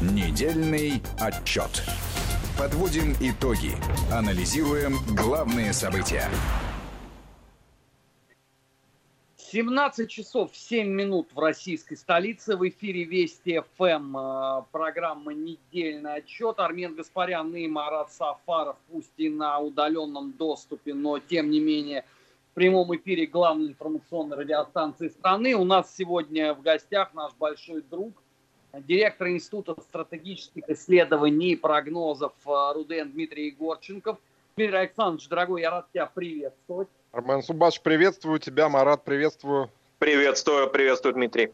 Недельный отчет. Подводим итоги. Анализируем главные события. 17 часов 7 минут в российской столице. В эфире Вести ФМ. Э, программа «Недельный отчет». Армен Гаспарян и Марат Сафаров, пусть и на удаленном доступе, но тем не менее в прямом эфире главной информационной радиостанции страны. У нас сегодня в гостях наш большой друг, директор Института стратегических исследований и прогнозов э, РУДН Дмитрий Егорченков. Дмитрий Александрович, дорогой, я рад тебя приветствовать. Армен Субаш, приветствую тебя. Марат, приветствую. Приветствую, приветствую, Дмитрий.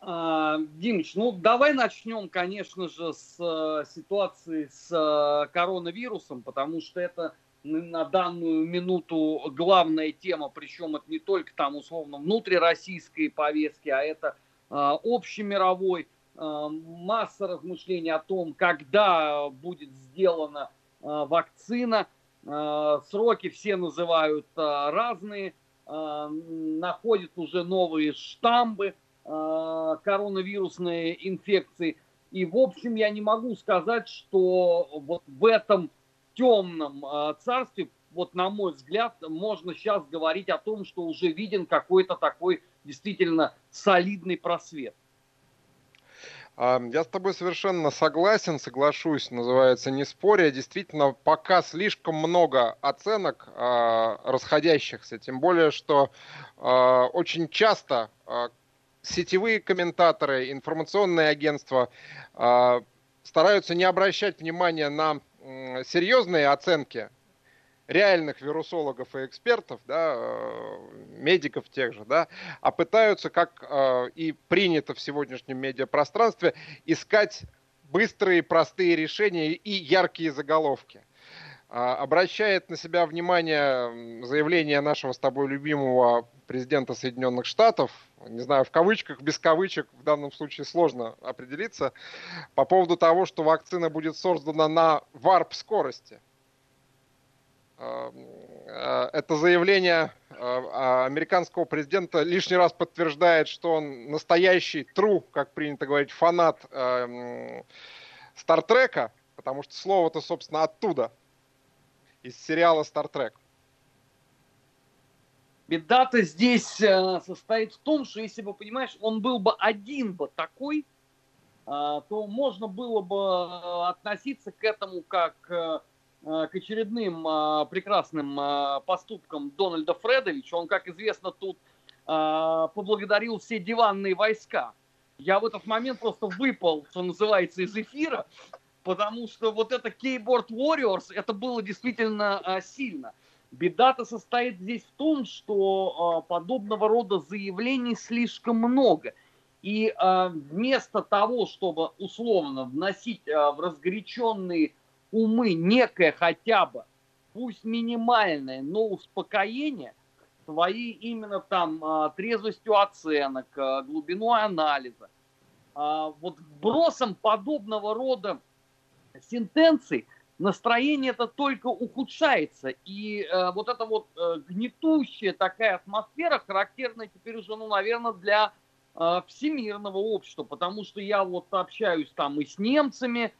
А, Димыч, ну давай начнем, конечно же, с э, ситуации с э, коронавирусом, потому что это на данную минуту главная тема, причем это не только там условно внутрироссийской повестки, а это общемировой. Масса размышлений о том, когда будет сделана вакцина – Э, сроки все называют э, разные, э, находят уже новые штаммы коронавирусные инфекции. И, в общем, я не могу сказать, что вот в этом темном царстве, вот на мой взгляд, можно сейчас говорить о том, что уже виден какой-то такой действительно солидный просвет. Я с тобой совершенно согласен, соглашусь, называется не споря. Действительно, пока слишком много оценок э, расходящихся, тем более, что э, очень часто э, сетевые комментаторы, информационные агентства стараются не обращать внимания на серьезные оценки реальных вирусологов и экспертов, да, э, медиков тех же, да, а пытаются, как э, и принято в сегодняшнем медиапространстве, искать быстрые, простые решения и яркие заголовки. А, обращает на себя внимание заявление нашего с тобой любимого президента Соединенных Штатов, не знаю, в кавычках, без кавычек, в данном случае сложно определиться, по поводу того, что вакцина будет создана на варп-скорости – это заявление э, американского президента лишний раз подтверждает, что он настоящий true, как принято говорить, фанат э, Стартрека, потому что слово-то, собственно, оттуда, из сериала Стартрек. Беда-то здесь состоит в том, что если бы, понимаешь, он был бы один бы такой, то можно было бы относиться к этому как Э, к очередным э, прекрасным э, поступкам Дональда Фредовича. Он, как известно, тут поблагодарил все диванные войска. Я в этот момент просто выпал, что называется, из эфира, потому что вот это Keyboard Warriors, это было действительно сильно. Беда-то состоит здесь в том, что подобного рода заявлений слишком много. И вместо того, чтобы условно вносить в разгоряченные умы некое хотя бы, пусть минимальное, но успокоение, своей именно там а, трезвостью оценок, а, глубиной анализа, а, вот бросом подобного рода сентенций настроение это только ухудшается. И э, вот эта вот э, гнетущая такая атмосфера, характерная теперь уже, ну, наверное, для э, всемирного общества, потому что я вот общаюсь там и с немцами,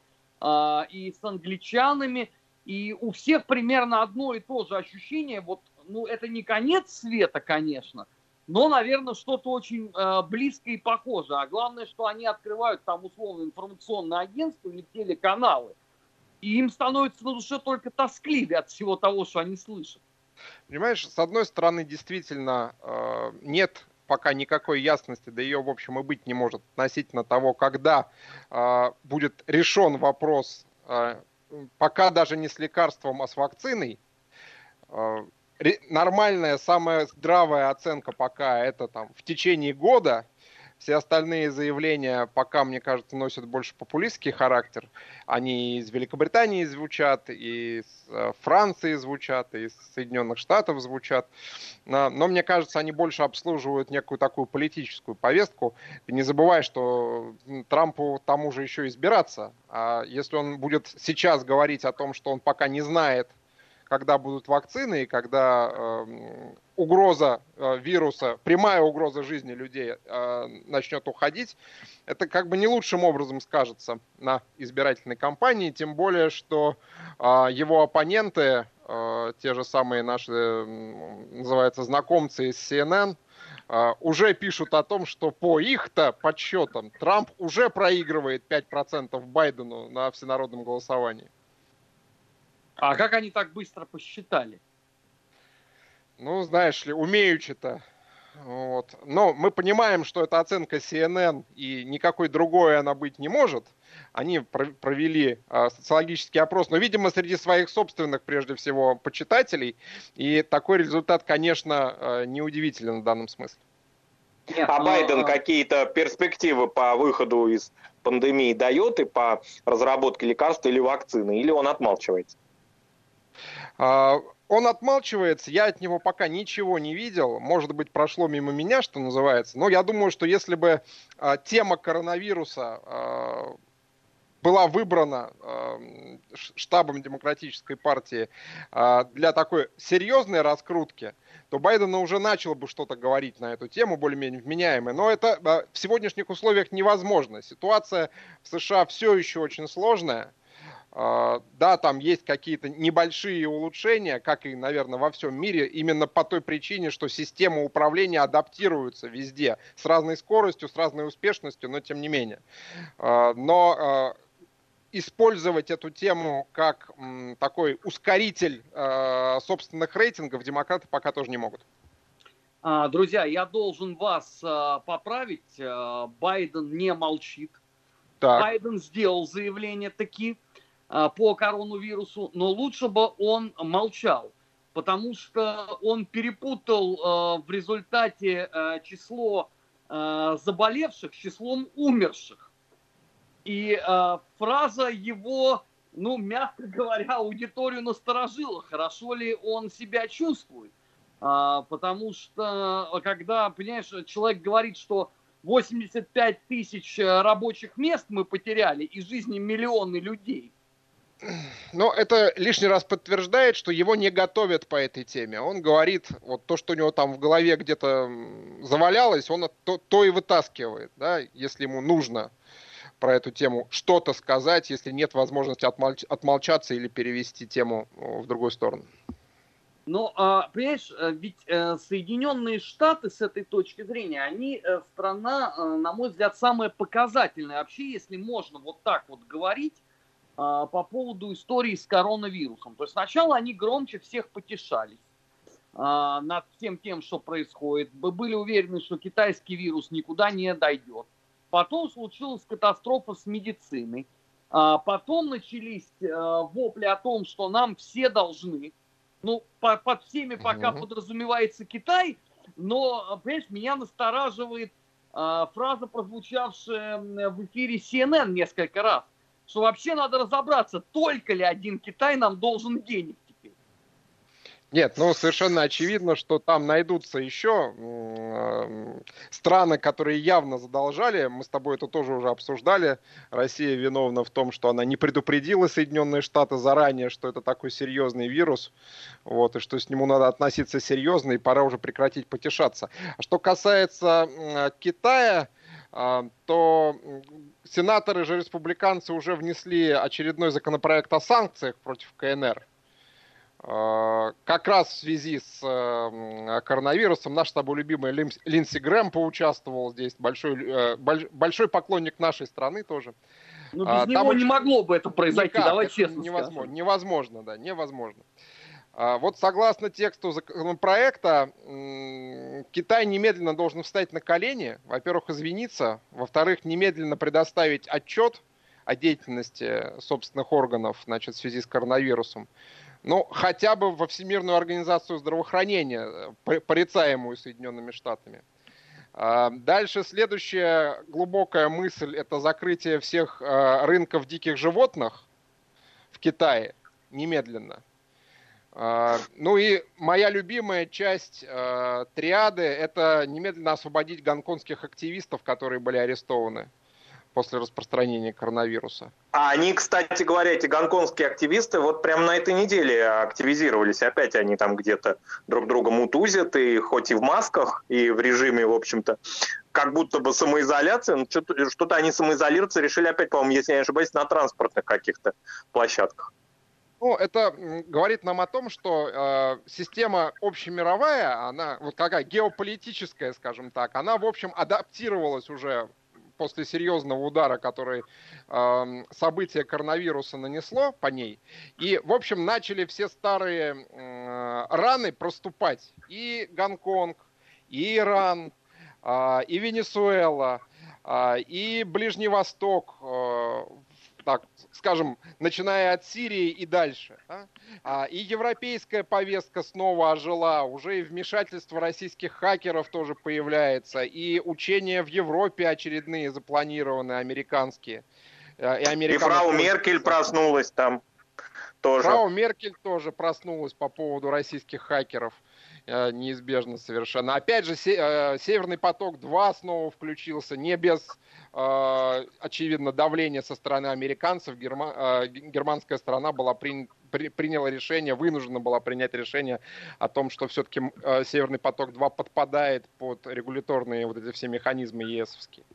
и с англичанами, и у всех примерно одно и то же ощущение, вот, ну, это не конец света, конечно, но, наверное, что-то очень э, близкое и похожее. А главное, что они открывают там условно информационное агентство или телеканалы, и им становится на душе только тоскливее от всего того, что они слышат. Понимаешь, с одной стороны, действительно э, нет пока никакой ясности, да ее, в общем, и быть не может относительно того, когда э, будет решен вопрос, э, пока даже не с лекарством, а с вакциной. Э, нормальная, самая здравая оценка пока это там в течение года, все остальные заявления пока, мне кажется, носят больше популистский характер. Они из Великобритании звучат, и из э, Франции звучат, и из Соединенных Штатов звучат. Но, мне кажется, они больше обслуживают некую такую политическую повестку. Ты не забывай, что Трампу тому же еще избираться. А если он будет сейчас говорить о том, что он пока не знает, когда будут вакцины и когда э, угроза э, вируса, прямая угроза жизни людей э, начнет уходить, это как бы не лучшим образом скажется на избирательной кампании, тем более, что э, его оппоненты, э, те же самые наши, э, называется, знакомцы из CNN, Uh, уже пишут о том, что по их-то подсчетам Трамп уже проигрывает 5% Байдену на всенародном голосовании. А как они так быстро посчитали? Ну, знаешь ли, умеючи-то. Вот. Но мы понимаем, что это оценка CNN, и никакой другой она быть не может. Они провели э, социологический опрос, но, видимо, среди своих собственных, прежде всего, почитателей. И такой результат, конечно, э, неудивителен в данном смысле. Нет, а но... Байден какие-то перспективы по выходу из пандемии дает и по разработке лекарств или вакцины, или он отмалчивается? А, он отмалчивается, я от него пока ничего не видел. Может быть, прошло мимо меня, что называется. Но я думаю, что если бы а, тема коронавируса а, была выбрана штабом Демократической партии для такой серьезной раскрутки, то Байден уже начал бы что-то говорить на эту тему, более-менее вменяемое. Но это в сегодняшних условиях невозможно. Ситуация в США все еще очень сложная. А, да, там есть какие-то небольшие улучшения, как и, наверное, во всем мире, именно по той причине, что система управления адаптируется везде с разной скоростью, с разной успешностью, но тем не менее. А, но а, использовать эту тему как такой ускоритель собственных рейтингов демократы пока тоже не могут. Друзья, я должен вас поправить. Байден не молчит. Так. Байден сделал заявление такие по коронавирусу, но лучше бы он молчал, потому что он перепутал а, в результате а, число заболевших с числом умерших. И фраза его, ну, мягко говоря, аудиторию насторожила, хорошо ли он себя чувствует. Потому что, когда, понимаешь, человек говорит, что 85 тысяч рабочих мест мы потеряли и жизни миллионы людей – но это лишний раз подтверждает, что его не готовят по этой теме. Он говорит, вот то, что у него там в голове где-то завалялось, он то, то и вытаскивает, да, если ему нужно про эту тему что-то сказать, если нет возможности отмолч- отмолчаться или перевести тему в другую сторону. Но, а, понимаешь, э, ведь э, Соединенные Штаты с этой точки зрения, они э, страна, на мой взгляд, самая показательная. Вообще, если можно вот так вот говорить, по поводу истории с коронавирусом. То есть сначала они громче всех потешались а, над всем тем, что происходит. Были уверены, что китайский вирус никуда не дойдет. Потом случилась катастрофа с медициной. А, потом начались а, вопли о том, что нам все должны. Ну, по, под всеми пока угу. подразумевается Китай, но, понимаешь, меня настораживает а, фраза, прозвучавшая в эфире CNN несколько раз что вообще надо разобраться, только ли один Китай нам должен денег теперь. Нет, ну совершенно очевидно, что там найдутся еще э, страны, которые явно задолжали. Мы с тобой это тоже уже обсуждали. Россия виновна в том, что она не предупредила Соединенные Штаты заранее, что это такой серьезный вирус, вот, и что с нему надо относиться серьезно, и пора уже прекратить потешаться. А что касается э, Китая, а, то сенаторы же республиканцы уже внесли очередной законопроект о санкциях против КНР. А, как раз в связи с э, коронавирусом наш с тобой любимый Линдси Грэм поучаствовал здесь, большой, э, большой поклонник нашей страны тоже. Ну, без а, него не могло бы это произойти, никак, давай честно невозможно, скажем. Невозможно, да, невозможно. А, вот согласно тексту законопроекта, Китай немедленно должен встать на колени, во-первых, извиниться, во-вторых, немедленно предоставить отчет о деятельности собственных органов значит, в связи с коронавирусом. Ну, хотя бы во Всемирную организацию здравоохранения, порицаемую Соединенными Штатами. А, дальше следующая глубокая мысль – это закрытие всех а, рынков диких животных в Китае немедленно – а, ну и моя любимая часть э, триады – это немедленно освободить гонконгских активистов, которые были арестованы после распространения коронавируса. А они, кстати говоря, эти гонконгские активисты вот прямо на этой неделе активизировались. Опять они там где-то друг друга мутузят, и хоть и в масках, и в режиме, в общем-то, как будто бы самоизоляция, но что-то они самоизолироваться решили опять, по-моему, если я не ошибаюсь, на транспортных каких-то площадках. Ну, это говорит нам о том, что э, система общемировая, она вот какая геополитическая, скажем так, она, в общем, адаптировалась уже после серьезного удара, который э, событие коронавируса нанесло по ней. И, в общем, начали все старые э, раны проступать. И Гонконг, и Иран, э, и Венесуэла, э, и Ближний Восток, э, так скажем, начиная от Сирии и дальше. Да? А, и европейская повестка снова ожила, уже и вмешательство российских хакеров тоже появляется, и учения в Европе очередные запланированы, американские. Э, и, и фрау Меркель проснулась там тоже. Фрау Меркель тоже проснулась по поводу российских хакеров. Э, неизбежно совершенно. Опять же, э, Северный поток-2 снова включился, не без, э, очевидно, давления со стороны американцев. Германская сторона была при, при, приняла решение, вынуждена была принять решение о том, что все-таки Северный поток-2 подпадает под регуляторные вот эти все механизмы ЕСовские.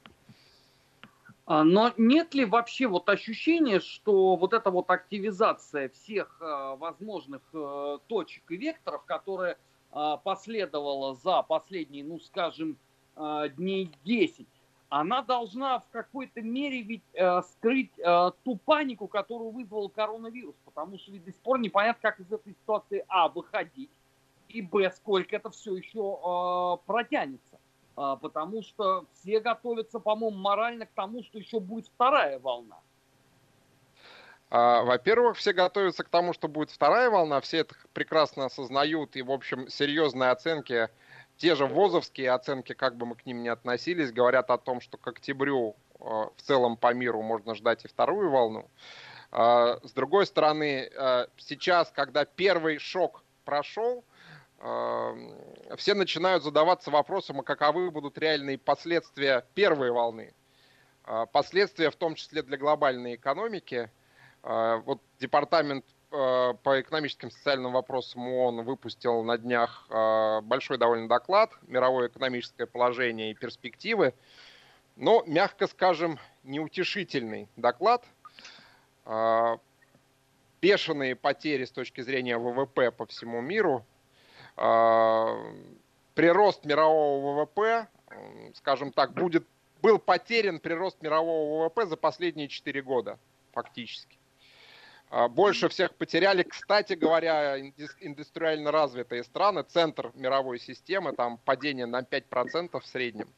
А, но нет ли вообще вот ощущения, что вот эта вот активизация всех возможных точек и векторов, которые последовала за последние, ну скажем, а, дней 10, она должна в какой-то мере ведь э, скрыть э, ту панику, которую вызвал коронавирус, потому что ведь до сих пор непонятно, как из этой ситуации, а, выходить, и, б, сколько это все еще э, протянется. Потому что все готовятся, по-моему, морально к тому, что еще будет вторая волна. А, во-первых, все готовятся к тому, что будет вторая волна, все это прекрасно осознают, и, в общем, серьезные оценки, те же ВОЗовские оценки, как бы мы к ним ни относились, говорят о том, что к октябрю а, в целом по миру можно ждать и вторую волну. А, с другой стороны, сейчас, когда первый шок прошел, все начинают задаваться вопросом, а каковы будут реальные последствия первой волны. Последствия в том числе для глобальной экономики – вот департамент а, по экономическим и социальным вопросам ООН выпустил на днях а, большой довольно доклад «Мировое экономическое положение и перспективы». Но, мягко скажем, неутешительный доклад. Бешеные потери с точки зрения ВВП по всему миру. Прирост мирового ВВП, скажем так, будет, был потерян прирост мирового ВВП за последние 4 года фактически. А, больше всех потеряли, кстати говоря, индустриально развитые страны, центр мировой системы, там падение на 5% в среднем.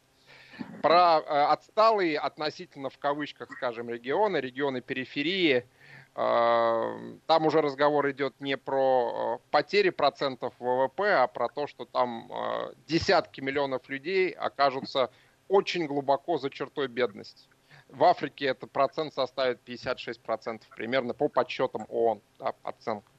Про э, отсталые относительно, в кавычках, скажем, регионы, регионы периферии, э, там уже разговор идет не про потери процентов ВВП, а про то, что там десятки миллионов людей окажутся очень глубоко за чертой бедности. В Африке этот процент составит 56% примерно по подсчетам ООН, да, оценка.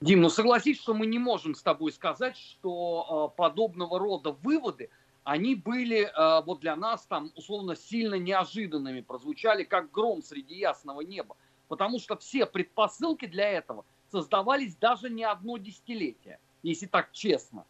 Дим, ну согласись, что мы не можем с тобой сказать, что э, подобного рода выводы, они были э, вот для нас там условно сильно неожиданными, прозвучали как гром среди ясного неба. Потому что все предпосылки для этого создавались даже не одно десятилетие, если так честно.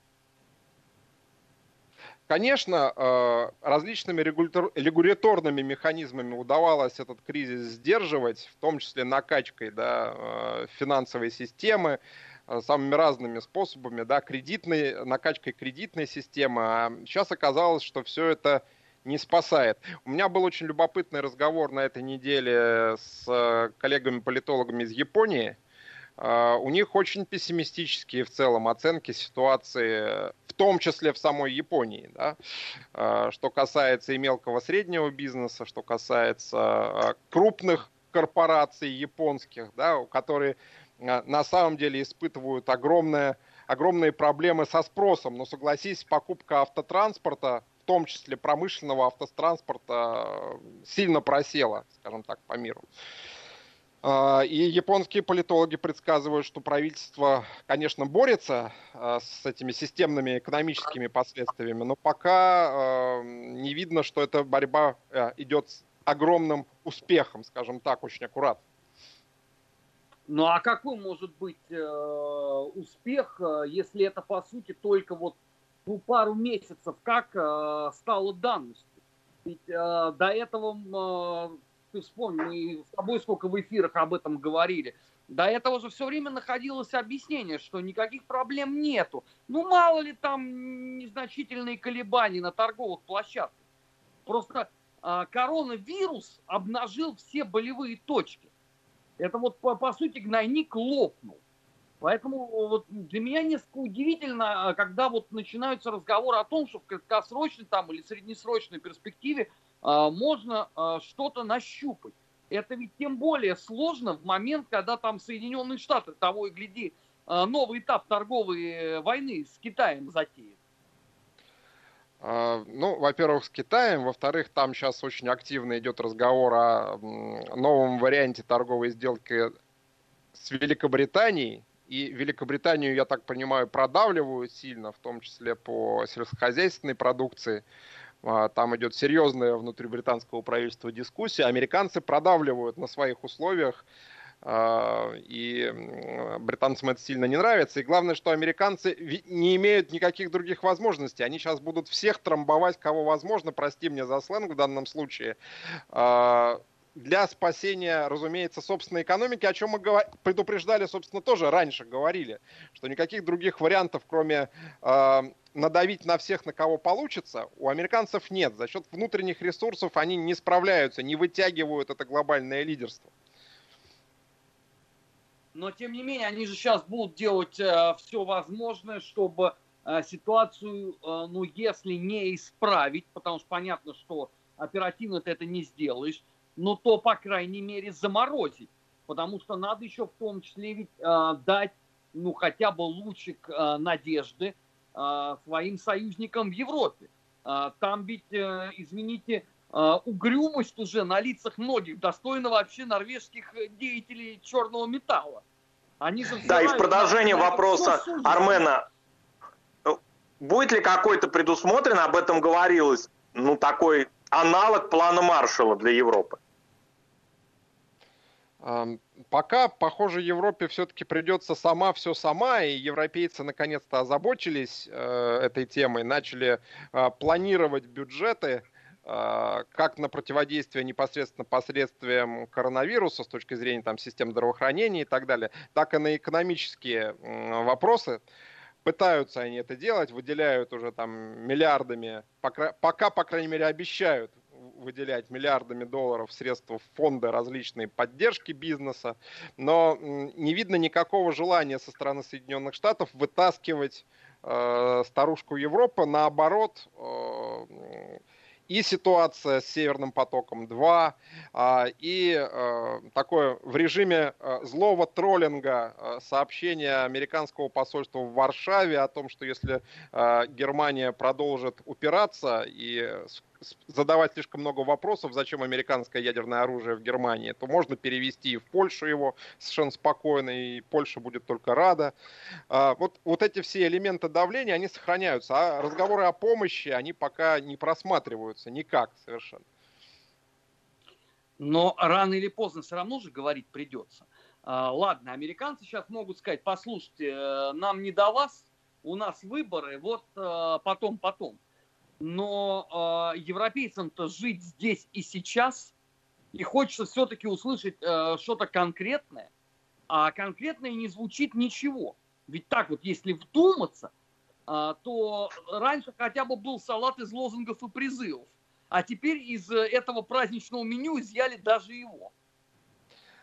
Конечно, э, различными регуляторными механизмами удавалось этот кризис сдерживать, в том числе накачкой да, э, финансовой системы, э, самыми разными способами, да, кредитной, накачкой кредитной системы. А сейчас оказалось, что все это не спасает. У меня был очень любопытный разговор на этой неделе с коллегами-политологами из Японии – у них очень пессимистические в целом оценки ситуации, в том числе в самой Японии. Да? А, что касается и мелкого среднего бизнеса, что касается а, крупных корпораций японских, да, которые на самом деле испытывают огромное, огромные проблемы со спросом. Но согласись, покупка автотранспорта, в том числе промышленного автотранспорта, сильно просела, скажем так, по миру. А, и японские политологи предсказывают, что правительство, конечно, борется а, с этими системными экономическими последствиями, но пока а, не видно, что эта борьба идет огромным успехом, скажем так, очень аккуратно. Ну а какой может быть э, успех, э, если это по сути только вот ну, пару месяцев как э, стало данностью? Ведь до этого, ты вспомни, мы с тобой сколько в эфирах об этом говорили, до этого же все время находилось объяснение, что никаких проблем нету. Ну мало ли там незначительные колебания на торговых площадках. Просто э, коронавирус обнажил все болевые точки. Это вот, по, по сути, гнойник лопнул. Поэтому вот для меня несколько удивительно, а, когда вот начинаются разговоры о том, что в краткосрочной там, или среднесрочной перспективе можно э, что-то нащупать. Это ведь тем более сложно в момент, когда там Соединенные Штаты, того и гляди, э, новый этап торговой войны с Китаем затеет. А, ну, во-первых, с Китаем, во-вторых, там сейчас очень активно идет разговор о новом варианте торговой сделки с Великобританией. И Великобританию, я так понимаю, продавливают сильно, в том числе по сельскохозяйственной продукции. А, там идет серьезная внутри британского правительства дискуссия. Американцы продавливают на своих условиях а, и британцам это сильно не нравится. И главное, что американцы не имеют никаких других возможностей. Они сейчас будут всех трамбовать, кого возможно, прости мне за сленг в данном случае, а, для спасения, разумеется, собственной экономики, о чем мы предупреждали, собственно, тоже раньше говорили, что никаких других вариантов, кроме э, надавить на всех, на кого получится, у американцев нет. За счет внутренних ресурсов они не справляются, не вытягивают это глобальное лидерство но тем не менее они же сейчас будут делать э, все возможное, чтобы э, ситуацию, э, ну, если не исправить, потому что понятно, что оперативно ты это не сделаешь, но то, по крайней мере, заморозить. Потому что надо еще в том числе ведь э, дать, ну, хотя бы лучик э, надежды э, своим союзникам в Европе. Э, там ведь, э, извините, э, угрюмость уже на лицах многих, достойна вообще норвежских деятелей черного металла. Они же да, и в продолжение на, вопроса Армена, ну, будет ли какой-то предусмотрен, об этом говорилось, ну, такой аналог плана Маршалла для Европы? Пока, похоже, Европе все-таки придется сама все сама, и европейцы наконец-то озаботились э, этой темой, начали э, планировать бюджеты, а, как на противодействие непосредственно последствиям коронавируса с точки зрения там, систем здравоохранения и так далее, так и на экономические вопросы. Пытаются они это делать, выделяют уже там миллиардами, пока, пока по крайней мере, обещают выделять миллиардами долларов средства в фонды различные поддержки бизнеса, но не видно никакого желания со стороны Соединенных Штатов вытаскивать э, старушку Европы, наоборот, э, и ситуация с Северным потоком-2, а, и э, такое в режиме э, злого троллинга э, сообщение американского посольства в Варшаве о том, что если Германия продолжит упираться и задавать слишком много вопросов, зачем американское ядерное оружие в Германии, то можно перевести и в Польшу его совершенно спокойно, и Польша будет только рада. А, вот, вот эти все элементы давления, они сохраняются, а разговоры о помощи, они пока не просматриваются никак совершенно. Но рано или поздно все равно же говорить придется. А, ладно, американцы сейчас могут сказать, послушайте, э, нам не до вас, у нас выборы, вот э, потом, потом но э, европейцам-то жить здесь и сейчас, и хочется все-таки услышать э, что-то конкретное, а конкретное не звучит ничего. Ведь так вот, если вдуматься, э, то раньше хотя бы был салат из лозунгов и призывов, а теперь из этого праздничного меню изъяли даже его.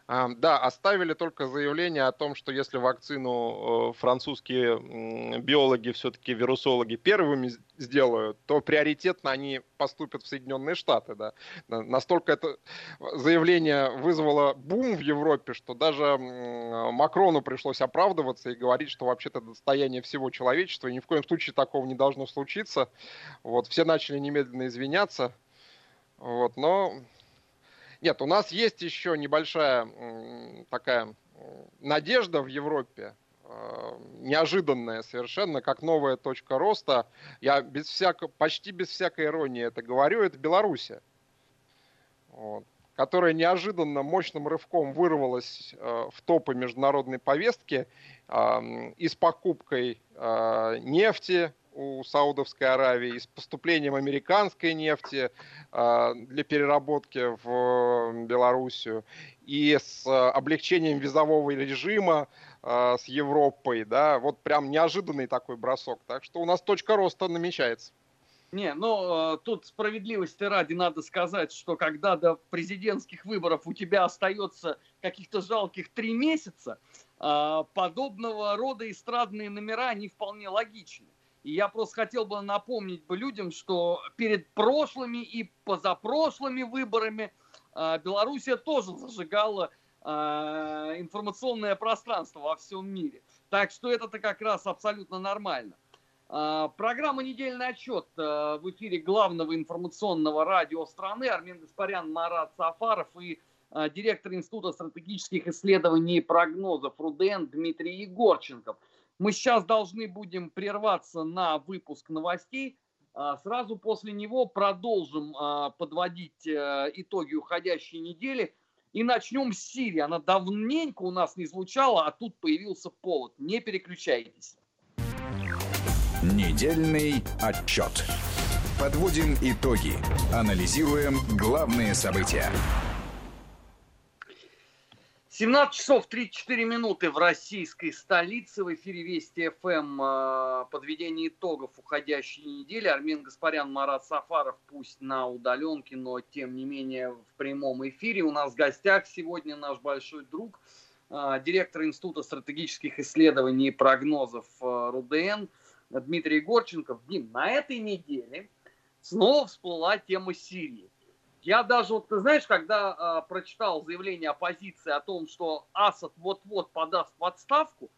Да, оставили только заявление о том, что если вакцину э, французские биологи, все-таки вирусологи первыми сделают, то приоритетно они поступят в Соединенные Штаты. Да. Настолько это заявление вызвало бум в Европе, что даже Макрону пришлось оправдываться и говорить, что вообще-то достояние всего человечества, и ни в коем случае такого не должно случиться. Вот, все начали немедленно извиняться. Вот, но нет, у нас есть еще небольшая такая надежда в Европе, э, неожиданная совершенно, как новая точка роста. Я без всяко, почти без всякой иронии это говорю, это Белоруссия. вот, которая неожиданно мощным рывком вырвалась э, в топы международной повестки э, и с покупкой нефти у Саудовской Аравии, и с поступлением американской нефти э, для переработки в Белоруссию, и с облегчением визового режима э, с Европой, да, вот прям неожиданный такой бросок. Так что у нас точка роста намечается. Не, ну тут справедливости ради надо сказать, что когда до президентских выборов у тебя остается каких-то жалких три месяца, подобного рода эстрадные номера, они вполне логичны. И я просто хотел бы напомнить бы людям, что перед прошлыми и позапрошлыми выборами э, Белоруссия тоже зажигала информационное пространство во всем мире. Так что это-то как раз абсолютно нормально. А, программа «Недельный отчет» э, в эфире главного информационного радио страны. Армен Гаспарян, Марат Сафаров и э, директор Института стратегических исследований и прогнозов РУДН Дмитрий Егорченков. Мы сейчас должны будем прерваться на выпуск новостей. А, сразу после него продолжим а, подводить э, итоги уходящей недели. И начнем с Сирии. Она давненько у нас не звучала, а тут появился повод. Не переключайтесь. Недельный отчет. Подводим итоги. Анализируем главные события. 17 часов 34 минуты в российской столице. В эфире Вести ФМ. Э, подведение итогов уходящей недели. Армен Гаспарян, Марат Сафаров, пусть на удаленке, но тем не менее в прямом эфире. У нас в гостях сегодня наш большой друг, э, директор Института стратегических исследований и прогнозов э, РУДН – Дмитрий Горченков, Дим, на этой неделе снова всплыла тема Сирии. Я даже, вот ты знаешь, когда э, прочитал заявление оппозиции о том, что Асад вот-вот подаст в отставку,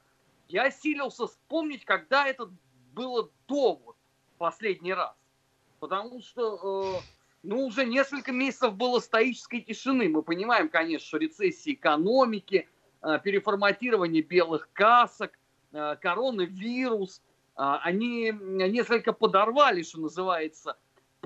я силился вспомнить, когда это было до вот последний раз. Потому что, э, ну, уже несколько месяцев было стоической тишины. Мы понимаем, конечно, что рецессия экономики, э, переформатирование белых касок, э, коронавирус, а, они несколько подорвали, что называется,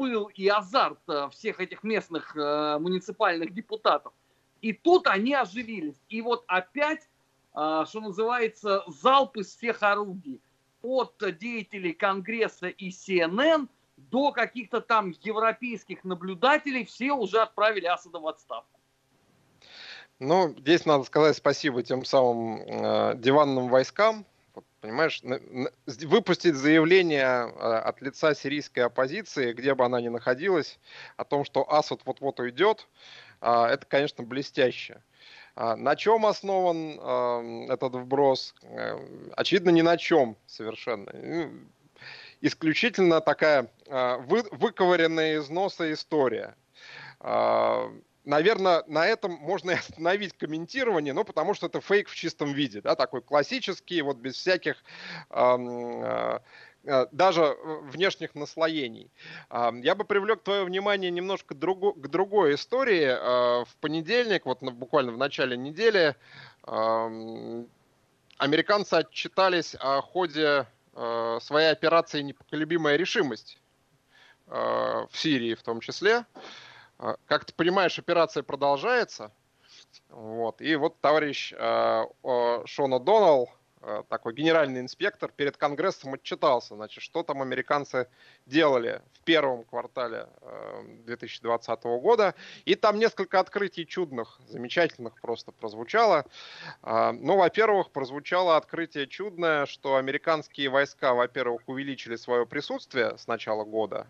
пыл и азарт э, всех этих местных э, муниципальных депутатов. И тут они оживились. И вот опять, э, что называется, залп из всех орудий. От деятелей Конгресса и CNN до каких-то там европейских наблюдателей все уже отправили Асада в отставку. Ну, здесь надо сказать спасибо тем самым э, диванным войскам, Понимаешь, выпустить заявление а, от лица сирийской оппозиции, где бы она ни находилась, о том, что Асад вот-вот уйдет, а, это, конечно, блестяще. А, на чем основан этот вброс? Э, очевидно, ни на чем совершенно. Исключительно такая выковыренная из носа история наверное, на этом можно и остановить комментирование, ну, потому что это фейк в чистом виде, да, такой классический, вот без всяких э, э, даже внешних наслоений. Я бы привлек твое внимание немножко другу, к другой истории. Э, в понедельник, вот буквально в начале недели, американцы отчитались о ходе э, своей операции «Непоколебимая решимость» в Сирии в том числе. А, как ты понимаешь, операция продолжается. Вот. И вот товарищ э, Шона Доналл, э, такой генеральный инспектор, перед Конгрессом отчитался, значит, что там американцы делали в первом квартале э, 2020 года. И там несколько открытий чудных, замечательных просто прозвучало. Э, ну, во-первых, прозвучало открытие чудное, что американские войска, во-первых, увеличили свое присутствие с начала года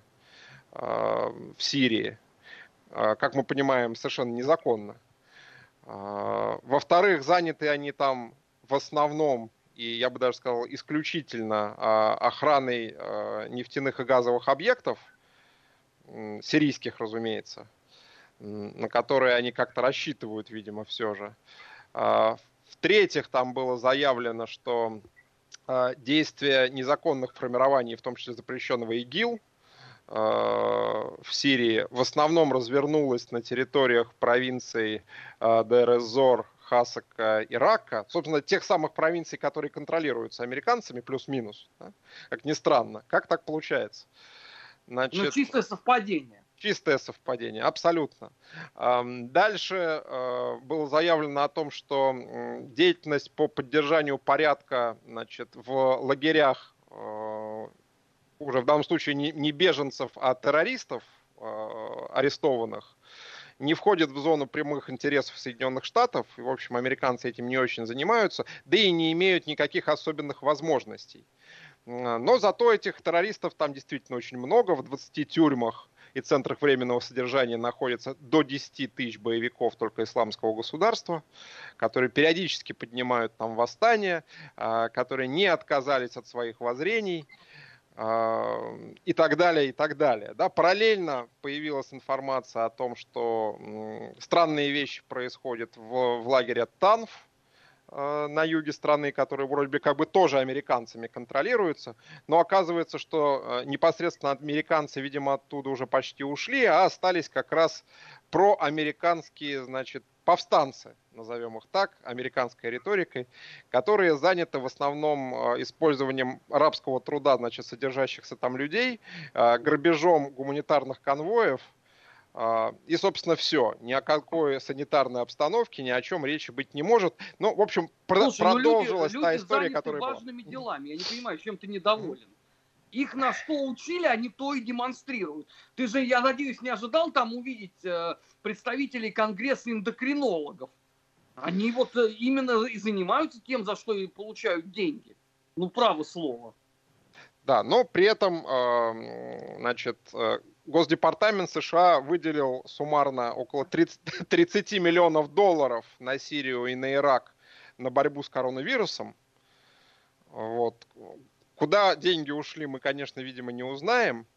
э, в Сирии как мы понимаем, совершенно незаконно. А, во-вторых, заняты они там в основном, и я бы даже сказал исключительно, а, охраной нефтяных и газовых объектов, сирийских, разумеется, на которые они как-то рассчитывают, видимо, все же. В-третьих, там было заявлено, что действия незаконных формирований, в том числе запрещенного ИГИЛ, в Сирии в основном развернулась на территориях провинций э, Дер-эз-Зор, Хасака, Ирака, собственно, тех самых провинций, которые контролируются американцами, плюс-минус, да? как ни странно. Как так получается? Значит, ну, чистое совпадение. Чистое совпадение, абсолютно. Дальше э, было заявлено о том, что деятельность по поддержанию порядка значит, в лагерях э, уже в данном случае не беженцев, а террористов э, арестованных, не входит в зону прямых интересов Соединенных Штатов, и, в общем, американцы этим не очень занимаются, да и не имеют никаких особенных возможностей. Но зато этих террористов там действительно очень много, в 20 тюрьмах и центрах временного содержания находится до 10 тысяч боевиков только исламского государства, которые периодически поднимают там восстания, а, которые не отказались от своих воззрений и так далее, и так далее. Да, параллельно появилась информация о том, что странные вещи происходят в, в лагере Танф, Э, на юге страны, которые вроде бы как бы тоже американцами контролируются, но оказывается, что э, непосредственно американцы, видимо, оттуда уже почти ушли, а остались как раз проамериканские, значит, повстанцы, назовем их так, американской риторикой, которые заняты в основном э, использованием арабского труда, значит, содержащихся там людей, грабежом гуманитарных конвоев – а, и, собственно, все. Ни о какой санитарной обстановке, ни о чем речи быть не может. Ну, в общем, Слушай, ну продолжилась люди, та люди история, которая важными была. делами. Я не понимаю, чем ты недоволен. Их на что учили, они то и демонстрируют. Ты же, я надеюсь, не ожидал там увидеть э, представителей Конгресса эндокринологов. Они вот э, именно и занимаются тем, за что и получают деньги. Ну, право слово. Да, но при этом, э, значит, э, Госдепартамент США выделил суммарно около 30, 30 миллионов долларов на Сирию и на Ирак на борьбу с коронавирусом. Вот. Куда деньги ушли, мы, конечно, видимо, не узнаем.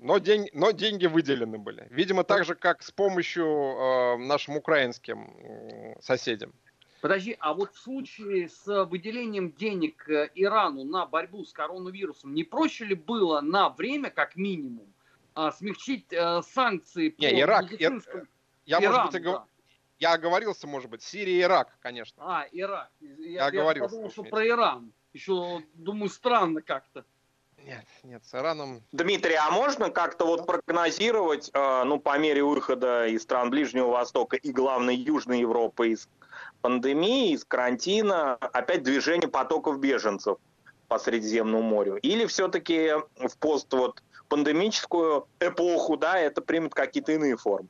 Но, день, но деньги выделены были. Видимо, так же, как с помощью э, нашим украинским э, соседям. Подожди, а вот в случае с выделением денег э, Ирану на борьбу с коронавирусом, не проще ли было на время, как минимум, а, смягчить э, санкции не, по Ирак, медицинскому... Я, Иран, может быть, да. я оговорился, может быть, Сирия и Ирак, конечно. А, Ирак. Я, я, оговорился, я подумал, что про Иран. Еще, думаю, странно как-то. Нет, нет, с Ираном... Дмитрий, а можно как-то вот прогнозировать, э, ну, по мере выхода из стран Ближнего Востока и, главной Южной Европы из пандемии, из карантина, опять движение потоков беженцев по Средиземному морю? Или все-таки в пост вот пандемическую эпоху, да, это примет какие-то иные формы?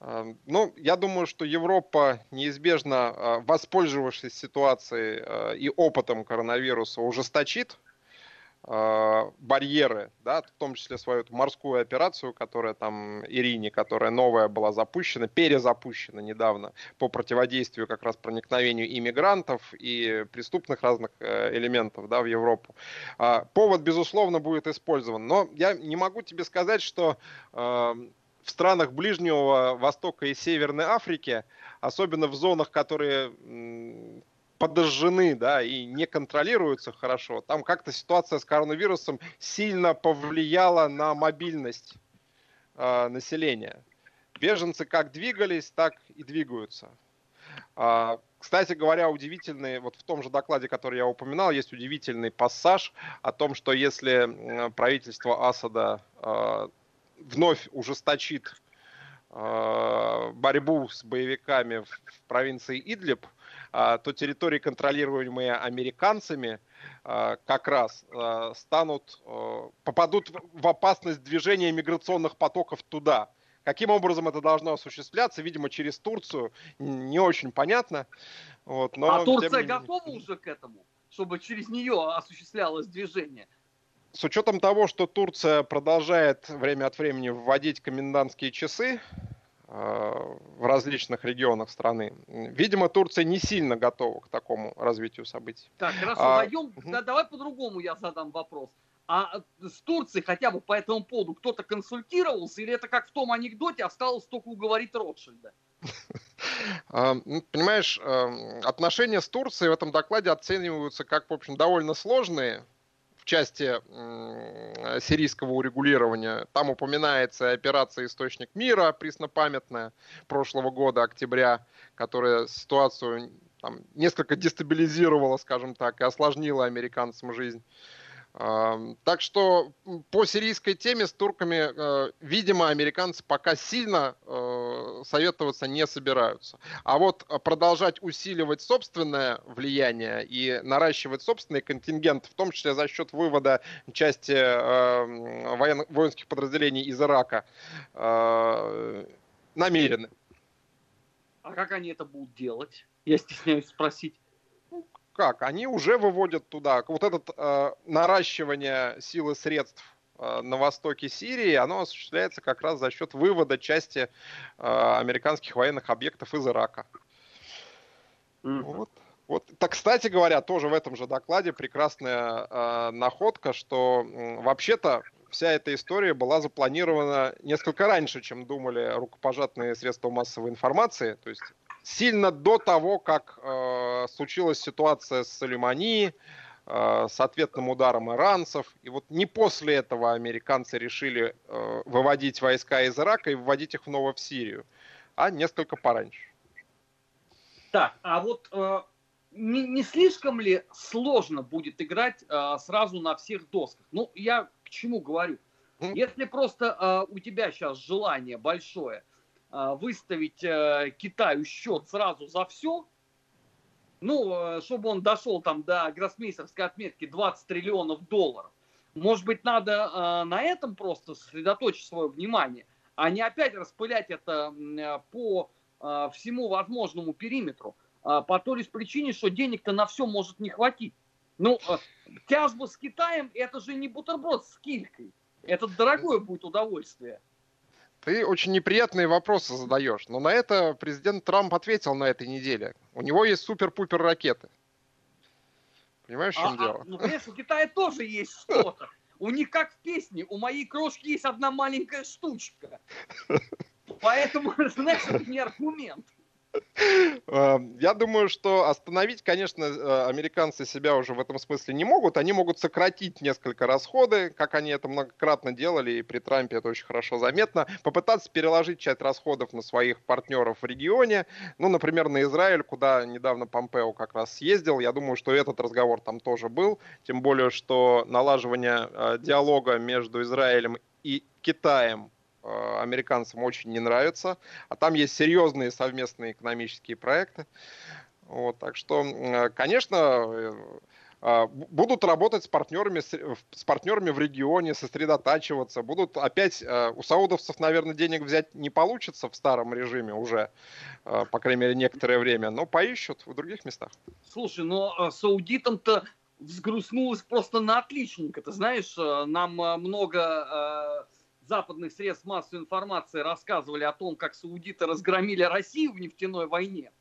Эм, ну, я думаю, что Европа неизбежно, э, воспользовавшись ситуацией э, и опытом коронавируса, ужесточит Э, барьеры, да, в том числе свою морскую операцию, которая там Ирине, которая новая была запущена, перезапущена недавно по противодействию как раз проникновению иммигрантов и преступных разных э, элементов да, в Европу. А, повод, безусловно, будет использован. Но я не могу тебе сказать, что э, в странах Ближнего Востока и Северной Африки, особенно в зонах, которые подожжены, да, и не контролируются хорошо, там как-то ситуация с коронавирусом сильно повлияла на мобильность э, населения. Беженцы как двигались, так и двигаются. А, кстати говоря, удивительный, вот в том же докладе, который я упоминал, есть удивительный пассаж о том, что если правительство Асада э, вновь ужесточит э, борьбу с боевиками в, в провинции Идлиб, то территории, контролируемые американцами, а, как раз а, станут, попадут в опасность движения миграционных потоков туда. Каким образом это должно осуществляться? Видимо, через Турцию. Не очень понятно. Вот, но, а Турция тем... готова уже к этому, чтобы через нее осуществлялось движение? С учетом того, что Турция продолжает время от времени вводить комендантские часы, в различных регионах страны. Видимо, Турция не сильно готова к такому развитию событий. Так, хорошо, а, дойдем. Угу. Да, давай по-другому я задам вопрос. А с Турцией хотя бы по этому поводу кто-то консультировался, или это как в том анекдоте осталось только уговорить Ротшильда? А, ну, понимаешь, э, отношения с Турцией в этом докладе оцениваются как, в общем, довольно сложные, части сирийского урегулирования. Там упоминается операция «Источник мира» преснопамятная прошлого года, октября, которая ситуацию там, несколько дестабилизировала, скажем так, и осложнила американцам жизнь. Так что по сирийской теме с турками, э, видимо, американцы пока сильно э, советоваться не собираются. А вот продолжать усиливать собственное влияние и наращивать собственный контингент, в том числе за счет вывода части э, военных, воинских подразделений из Ирака, намерены. А как они это будут делать? Я стесняюсь спросить как? Они уже выводят туда. Вот это э, наращивание силы средств э, на востоке Сирии, оно осуществляется как раз за счет вывода части э, американских военных объектов из Ирака. Mm-hmm. Вот. Вот, так, кстати говоря, тоже в этом же докладе прекрасная э, находка, что э, вообще-то вся эта история была запланирована несколько раньше, чем думали рукопожатные средства массовой информации. То есть сильно до того, как э, случилась ситуация с Сулеймани, э, с ответным ударом иранцев. И вот не после этого американцы решили э, выводить войска из Ирака и выводить их снова в Сирию, а несколько пораньше. Так, а вот э, не, не слишком ли сложно будет играть э, сразу на всех досках? Ну, я к чему говорю? Если просто э, у тебя сейчас желание большое – выставить э, Китаю счет сразу за все, ну, э, чтобы он дошел там до гроссмейстерской отметки 20 триллионов долларов. Может быть, надо э, на этом просто сосредоточить свое внимание, а не опять распылять это по всему возможному периметру. По той лишь причине, что денег-то на все может не хватить. Ну, тяжба с Китаем – это же не бутерброд с килькой. Это дорогое будет удовольствие. Ты очень неприятные вопросы задаешь, но на это президент Трамп ответил на этой неделе. У него есть супер-пупер ракеты. Понимаешь, в чем а, а дело? А, ну, конечно, у Китая тоже есть что-то. У них как в песне, у моей крошки есть одна маленькая штучка. Поэтому, знаешь, это не аргумент. Эм, я думаю, что остановить, конечно, э, американцы себя уже в этом смысле не могут. Они могут сократить несколько расходы, как они это многократно делали, и при Трампе это очень хорошо заметно. Попытаться переложить часть расходов на своих партнеров в регионе. Ну, например, на Израиль, куда недавно Помпео как раз съездил. Я думаю, что этот разговор там тоже был. Тем более, что налаживание э, диалога между Израилем и Китаем американцам очень не нравится. А там есть серьезные совместные экономические проекты. Вот, так что, э, конечно, э, будут работать с партнерами, с партнерами в регионе, сосредотачиваться. Будут опять, у саудовцев, наверное, денег взять не получится в старом режиме уже, по крайней мере, некоторое время, но поищут в других местах. Слушай, но саудитам-то взгрустнулось просто на отличненько. Ты знаешь, нам много западных средств массовой информации рассказывали о том, как саудиты разгромили Россию в нефтяной войне.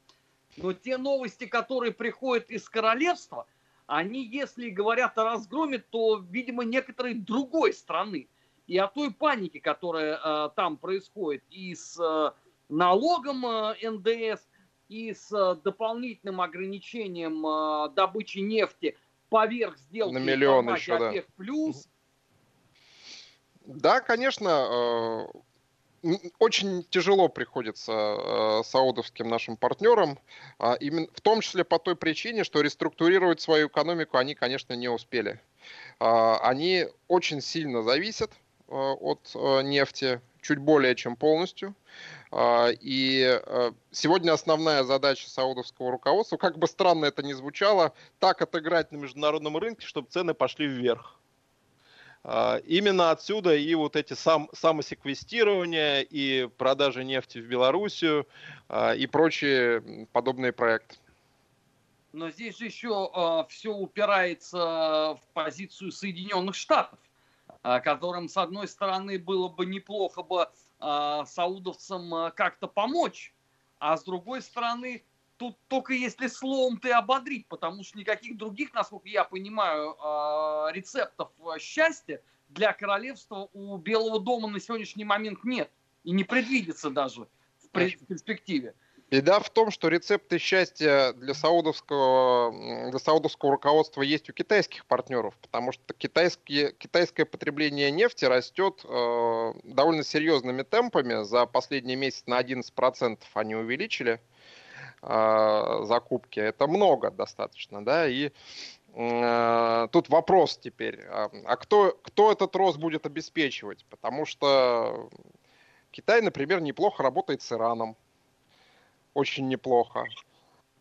Но те новости, которые приходят из королевства, они, если говорят о разгроме, то, видимо, некоторой другой страны. И о той панике, которая э, там происходит, и с э, налогом э, НДС, и с э, дополнительным ограничением э, добычи нефти поверх сделки на миллион еще, да. плюс, да, конечно, э, очень тяжело приходится э, саудовским нашим партнерам, а именно в том числе по той причине, что реструктурировать свою экономику они, конечно, не успели. А, они очень сильно зависят э, от нефти, чуть более чем полностью. А, и сегодня основная задача саудовского руководства, как бы странно это ни звучало, так отыграть на международном рынке, чтобы цены пошли вверх. А, именно отсюда и вот эти сам, самосеквестирования, и продажи нефти в Белоруссию, а, и прочие подобные проекты. Но здесь же еще э, все упирается в позицию Соединенных Штатов, которым, с одной стороны, было бы неплохо бы саудовцам как-то помочь, а с другой стороны, тут только если словом ты ободрить, потому что никаких других, насколько я понимаю, а, рецептов счастья для королевства у Белого дома на сегодняшний момент нет. И не предвидится даже в перспективе. Беда в том, что рецепты счастья для саудовского, для саудовского руководства есть у китайских партнеров, потому что китайские, китайское потребление нефти растет э, довольно серьезными темпами. За последний месяц на 11% они увеличили. Э, закупки. Это много достаточно, да, и э, тут вопрос теперь, а, а кто, кто этот рост будет обеспечивать? Потому что Китай, например, неплохо работает с Ираном. Очень неплохо.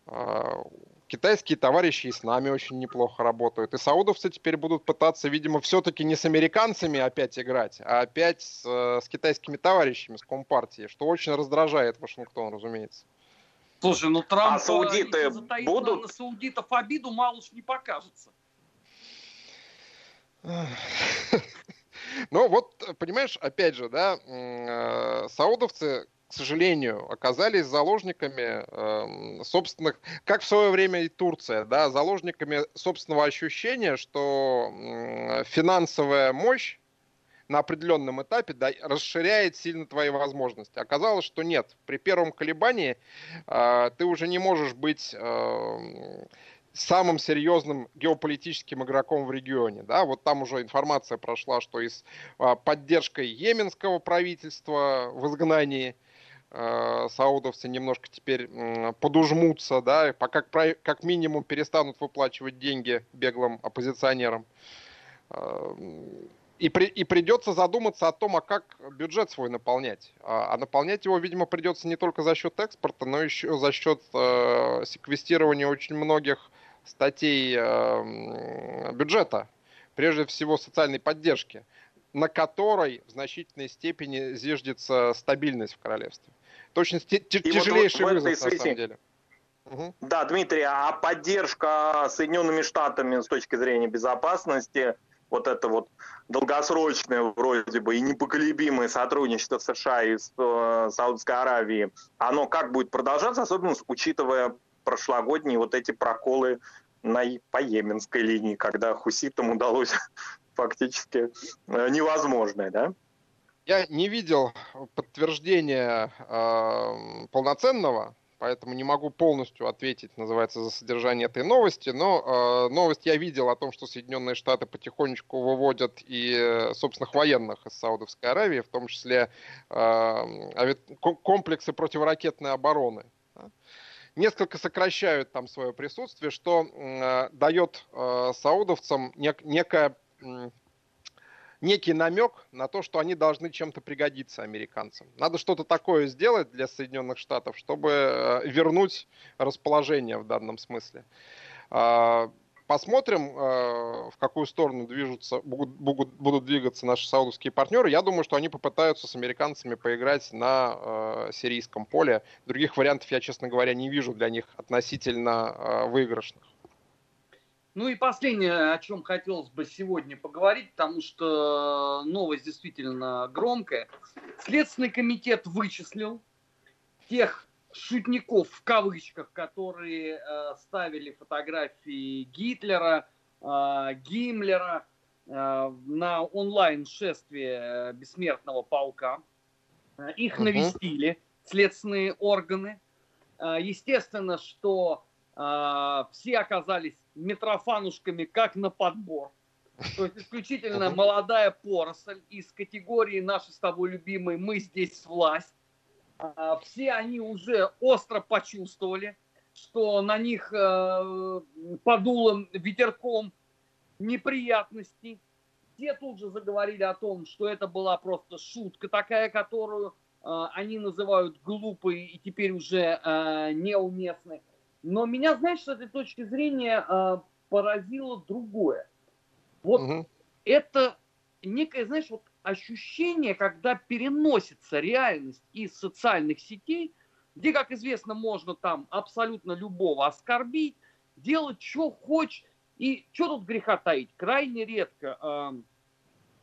А, китайские товарищи и с нами очень неплохо работают. И саудовцы теперь будут пытаться, видимо, все-таки не с американцами опять играть, а опять с, э, с китайскими товарищами, с Компартией, что очень раздражает Вашингтон, разумеется. Слушай, ну Трамп, а саудиты будут? на саудитов обиду, мало уж не покажется. Ну вот, понимаешь, опять же, да, э, саудовцы к сожалению, оказались заложниками э, собственных, как в свое время и Турция, да, заложниками собственного ощущения, что э, финансовая мощь на определенном этапе да, расширяет сильно твои возможности. Оказалось, что нет. При первом колебании э, ты уже не можешь быть э, самым серьезным геополитическим игроком в регионе. Да? Вот там уже информация прошла, что и с э, поддержкой йеменского правительства в изгнании саудовцы немножко теперь подужмутся, да, пока как минимум перестанут выплачивать деньги беглым оппозиционерам. И, при, и придется задуматься о том, а как бюджет свой наполнять. А, а наполнять его, видимо, придется не только за счет экспорта, но еще за счет э, секвестирования очень многих статей э, бюджета, прежде всего социальной поддержки, на которой в значительной степени зиждется стабильность в королевстве. Точно тяжелейший вот, вот вызов, связи, на самом деле. Угу. Да, Дмитрий, а поддержка Соединенными Штатами с точки зрения безопасности, вот это вот долгосрочное вроде бы и непоколебимое сотрудничество США и э, Саудовской Аравией, оно как будет продолжаться, особенно учитывая прошлогодние вот эти проколы на, по йеменской линии, когда хуситам удалось фактически э, невозможное, да? Я не видел подтверждения э, полноценного, поэтому не могу полностью ответить, называется, за содержание этой новости, но э, новость я видел о том, что Соединенные Штаты потихонечку выводят и собственных военных из Саудовской Аравии, в том числе э, комплексы противоракетной обороны. Несколько сокращают там свое присутствие, что э, дает э, саудовцам нек- некое некий намек на то, что они должны чем-то пригодиться американцам. Надо что-то такое сделать для Соединенных Штатов, чтобы э, вернуть расположение в данном смысле. А, посмотрим, э, в какую сторону движутся, будут, будут двигаться наши саудовские партнеры. Я думаю, что они попытаются с американцами поиграть на э, сирийском поле. Других вариантов я, честно говоря, не вижу для них относительно выигрышных. Ну и последнее, о чем хотелось бы сегодня поговорить, потому что новость действительно громкая. Следственный комитет вычислил тех шутников в кавычках, которые э, ставили фотографии Гитлера, э, Гиммлера э, на онлайн-шествие бессмертного полка. Э, их угу. навестили следственные органы. Э, естественно, что э, все оказались митрофанушками как на подбор. То есть исключительно молодая поросль из категории наши с тобой любимые «Мы здесь власть». А, все они уже остро почувствовали, что на них э, подуло ветерком неприятностей. Все тут же заговорили о том, что это была просто шутка такая, которую э, они называют глупой и теперь уже э, неуместной. Но меня, знаешь, с этой точки зрения э, поразило другое. Вот угу. это некое, знаешь, вот ощущение, когда переносится реальность из социальных сетей, где, как известно, можно там абсолютно любого оскорбить, делать, что хочешь. И что тут греха таить? Крайне редко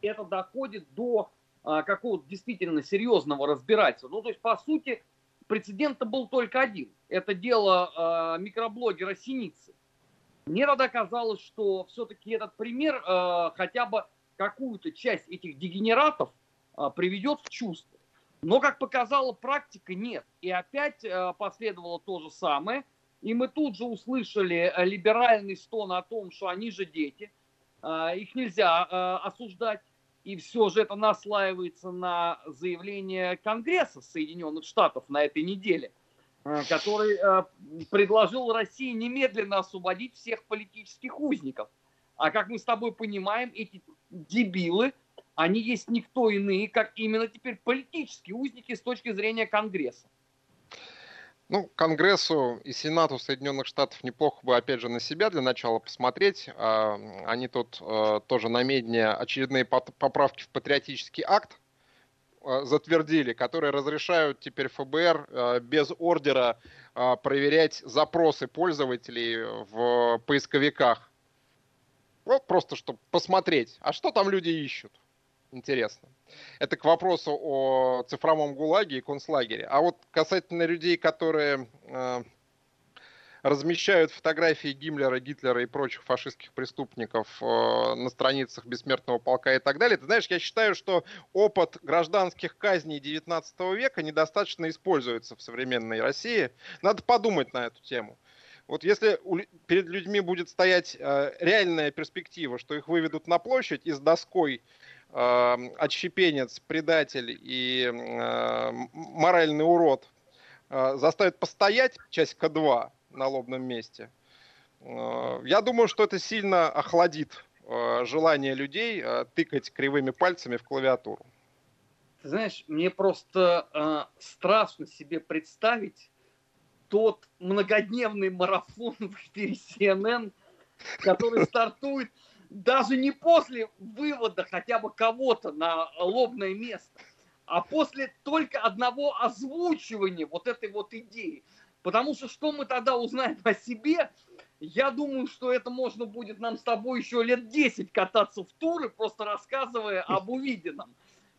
э, это доходит до э, какого-то действительно серьезного разбирательства. Ну, то есть, по сути, прецедент был только один. Это дело э, микроблогера Синицы. Мне тогда казалось, что все-таки этот пример э, хотя бы какую-то часть этих дегенератов э, приведет в чувство. Но, как показала практика, нет. И опять э, последовало то же самое. И мы тут же услышали либеральный стон о том, что они же дети, э, их нельзя э, осуждать. И все же это наслаивается на заявление Конгресса Соединенных Штатов на этой неделе, который э, предложил России немедленно освободить всех политических узников. А как мы с тобой понимаем, эти дебилы, они есть никто иные, как именно теперь политические узники с точки зрения Конгресса. Ну, Конгрессу и Сенату Соединенных Штатов неплохо бы, опять же, на себя для начала посмотреть. А, они тут э, тоже на медне очередные поправки в патриотический акт э, затвердили, которые разрешают теперь ФБР э, без ордера проверять запросы пользователей в поисковиках. Вот просто, чтобы посмотреть, а что там люди ищут. Интересно. Это к вопросу о цифровом ГУЛАГе и концлагере. А вот касательно людей, которые э, размещают фотографии Гиммлера, Гитлера и прочих фашистских преступников э, на страницах Бессмертного полка и так далее, ты знаешь, я считаю, что опыт гражданских казней 19 века недостаточно используется в современной России. Надо подумать на эту тему. Вот если перед людьми будет стоять э, реальная перспектива, что их выведут на площадь и с доской э, отщепенец, предатель и э, моральный урод э, заставят постоять часика два на лобном месте, э, я думаю, что это сильно охладит э, желание людей э, тыкать кривыми пальцами в клавиатуру. Ты знаешь, мне просто э, страшно себе представить тот многодневный марафон в эфире CNN, который стартует даже не после вывода хотя бы кого-то на лобное место, а после только одного озвучивания вот этой вот идеи. Потому что что мы тогда узнаем о себе, я думаю, что это можно будет нам с тобой еще лет 10 кататься в туры, просто рассказывая об увиденном.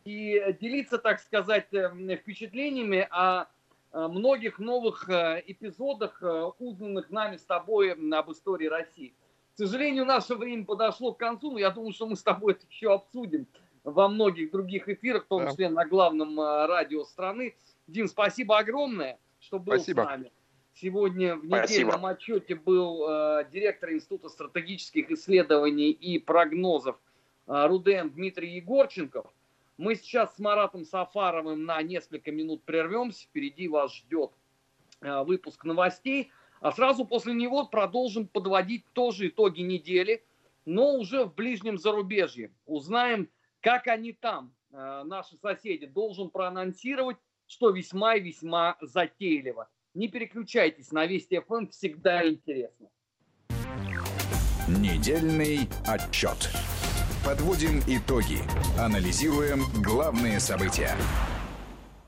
И делиться, так сказать, э, впечатлениями о многих новых э, эпизодах, э, узнанных нами с тобой об истории России. К сожалению, наше время подошло к концу, но я думаю, что мы с тобой это еще обсудим во многих других эфирах, в том числе на главном э, радио страны. Дим, спасибо огромное, что был спасибо. с нами. Сегодня в недельном спасибо. отчете был э, директор Института стратегических исследований и прогнозов э, РУДН Дмитрий Егорченков. Мы сейчас с Маратом Сафаровым на несколько минут прервемся. Впереди вас ждет э, выпуск новостей. А сразу после него продолжим подводить тоже итоги недели, но уже в ближнем зарубежье. Узнаем, как они там, э, наши соседи. Должен проанонсировать, что весьма и весьма затейливо. Не переключайтесь, на Вести ФМ всегда интересно. Недельный отчет. Подводим итоги. Анализируем главные события.